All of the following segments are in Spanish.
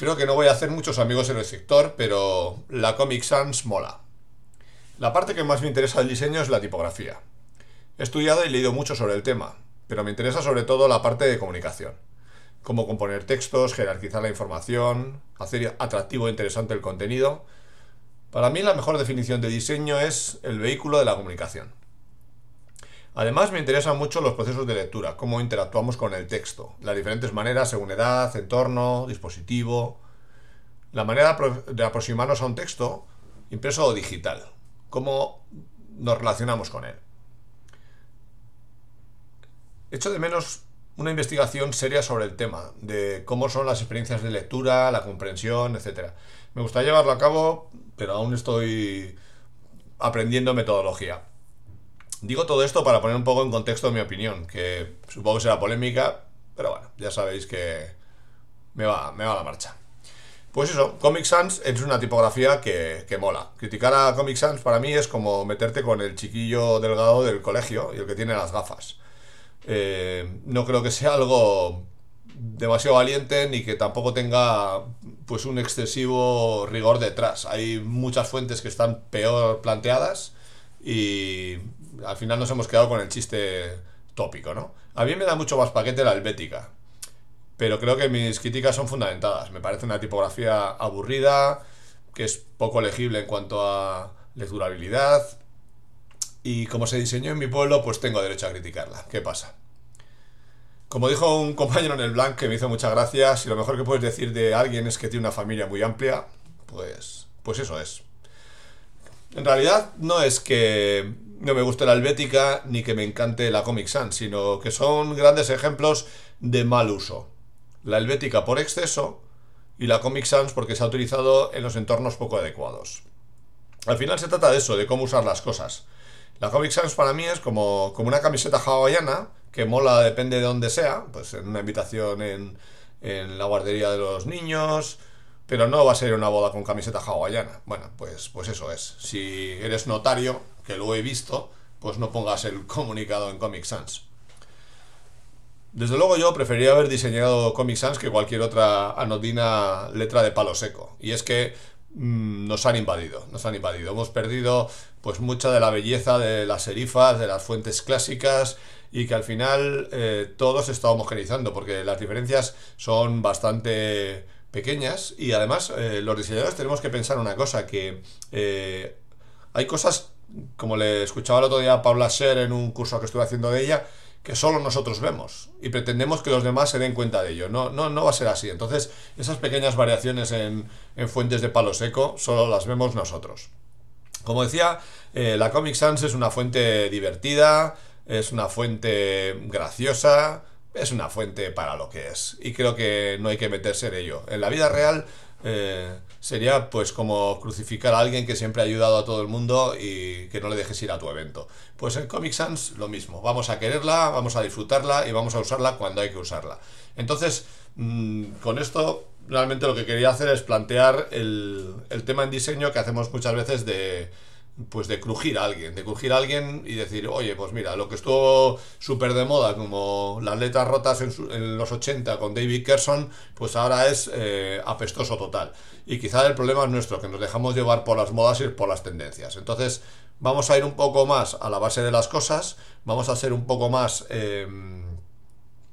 Creo que no voy a hacer muchos amigos en el sector, pero la Comic Sans mola. La parte que más me interesa del diseño es la tipografía. He estudiado y leído mucho sobre el tema, pero me interesa sobre todo la parte de comunicación. Cómo componer textos, jerarquizar la información, hacer atractivo e interesante el contenido. Para mí la mejor definición de diseño es el vehículo de la comunicación. Además me interesan mucho los procesos de lectura, cómo interactuamos con el texto, las diferentes maneras según edad, entorno, dispositivo, la manera de aproximarnos a un texto, impreso o digital, cómo nos relacionamos con él. Echo de menos una investigación seria sobre el tema, de cómo son las experiencias de lectura, la comprensión, etc. Me gustaría llevarlo a cabo, pero aún estoy aprendiendo metodología. Digo todo esto para poner un poco en contexto mi opinión, que supongo que será polémica, pero bueno, ya sabéis que me va, me va a la marcha. Pues eso, Comic Sans es una tipografía que, que, mola. Criticar a Comic Sans para mí es como meterte con el chiquillo delgado del colegio y el que tiene las gafas. Eh, no creo que sea algo demasiado valiente ni que tampoco tenga pues un excesivo rigor detrás. Hay muchas fuentes que están peor planteadas y al final nos hemos quedado con el chiste tópico, ¿no? A mí me da mucho más paquete la helvética, pero creo que mis críticas son fundamentadas. Me parece una tipografía aburrida, que es poco legible en cuanto a lecturabilidad, y como se diseñó en mi pueblo, pues tengo derecho a criticarla. ¿Qué pasa? Como dijo un compañero en el Blanc que me hizo muchas gracias, si lo mejor que puedes decir de alguien es que tiene una familia muy amplia, pues, pues eso es. En realidad no es que no me guste la helvética ni que me encante la Comic Sans, sino que son grandes ejemplos de mal uso. La helvética por exceso y la Comic Sans porque se ha utilizado en los entornos poco adecuados. Al final se trata de eso, de cómo usar las cosas. La Comic Sans para mí es como, como una camiseta hawaiana, que mola depende de dónde sea, pues en una invitación en, en la guardería de los niños, pero no va a ser una boda con camiseta hawaiana. Bueno, pues, pues eso es. Si eres notario, que lo he visto, pues no pongas el comunicado en Comic Sans. Desde luego yo preferiría haber diseñado Comic Sans que cualquier otra anodina letra de palo seco. Y es que Mm, nos han invadido, nos han invadido. Hemos perdido pues mucha de la belleza de las serifas, de las fuentes clásicas y que al final eh, todo se está homogenizando porque las diferencias son bastante pequeñas y además eh, los diseñadores tenemos que pensar una cosa, que eh, hay cosas, como le escuchaba el otro día a Paula Scher en un curso que estuve haciendo de ella, que solo nosotros vemos y pretendemos que los demás se den cuenta de ello. No, no, no va a ser así. Entonces, esas pequeñas variaciones en, fuentes de palo seco solo las vemos nosotros. Como decía, eh, la Comic Sans es una fuente divertida, es una fuente graciosa, es una fuente para lo que es. Y creo que no hay que meterse en ello. En la vida real eh, sería pues como crucificar a alguien que siempre ha ayudado a todo el mundo y que no le dejes ir a tu evento. Pues en Comic Sans lo mismo, vamos a quererla, vamos a disfrutarla y vamos a usarla cuando hay que usarla. Entonces, mm, con esto realmente lo que quería hacer es plantear el, el tema en diseño que hacemos muchas veces de pues de crujir a alguien, de crujir a alguien y decir, oye, pues mira, lo que estuvo súper de moda, como las letras rotas en, los 80 con David Kerson, pues ahora es eh, apestoso total. Y quizá el problema es nuestro, que nos dejamos llevar por las modas y por las tendencias. Entonces, vamos a ir un poco más a la base de las cosas, vamos a ser un poco más... Em,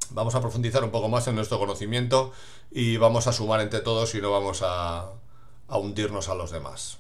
vamos a profundizar un poco más en nuestro conocimiento y vamos a sumar entre todos y no vamos a hundirnos a los demás.